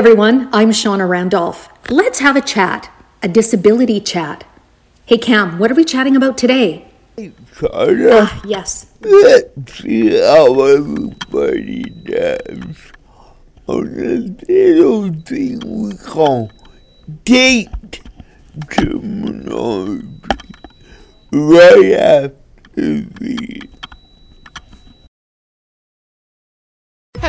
Everyone, I'm Shawna Randolph. Let's have a chat, a disability chat. Hey Cam, what are we chatting about today? Shawna, Ah, yes. let's see how everybody dance on a little thing we call date terminology right after this.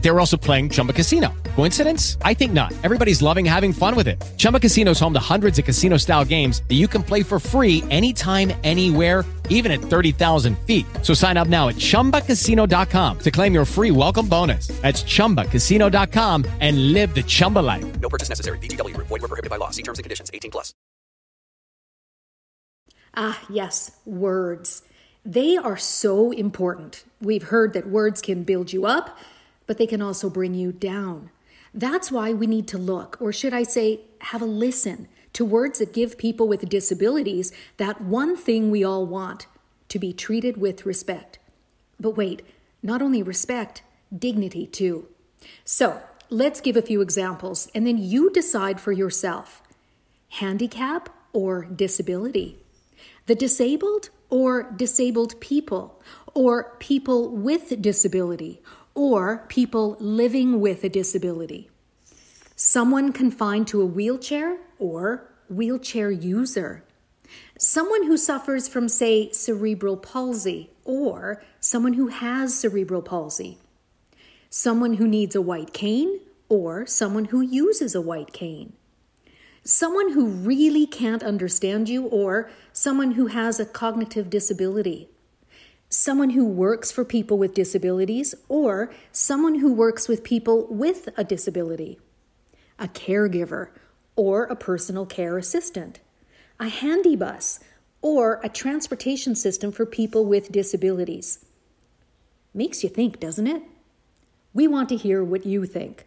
They were also playing Chumba Casino. Coincidence? I think not. Everybody's loving having fun with it. Chumba Casino is home to hundreds of casino style games that you can play for free anytime, anywhere, even at 30,000 feet. So sign up now at chumbacasino.com to claim your free welcome bonus. That's chumbacasino.com and live the Chumba life. No purchase necessary. VGW Group. Void were prohibited by law. See terms and conditions. 18 plus. Ah, yes, words. They are so important. We've heard that words can build you up, but they can also bring you down. That's why we need to look, or should I say, have a listen to words that give people with disabilities that one thing we all want to be treated with respect. But wait, not only respect, dignity too. So let's give a few examples and then you decide for yourself handicap or disability, the disabled or disabled people, or people with disability, or people living with a disability, someone confined to a wheelchair or wheelchair user, someone who suffers from, say, cerebral palsy, or someone who has cerebral palsy, someone who needs a white cane, or someone who uses a white cane. Someone who really can't understand you, or someone who has a cognitive disability, someone who works for people with disabilities, or someone who works with people with a disability, a caregiver, or a personal care assistant, a handy bus, or a transportation system for people with disabilities. Makes you think, doesn't it? We want to hear what you think.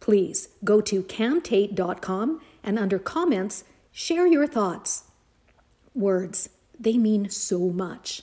Please go to camtate.com and under comments, share your thoughts. Words, they mean so much.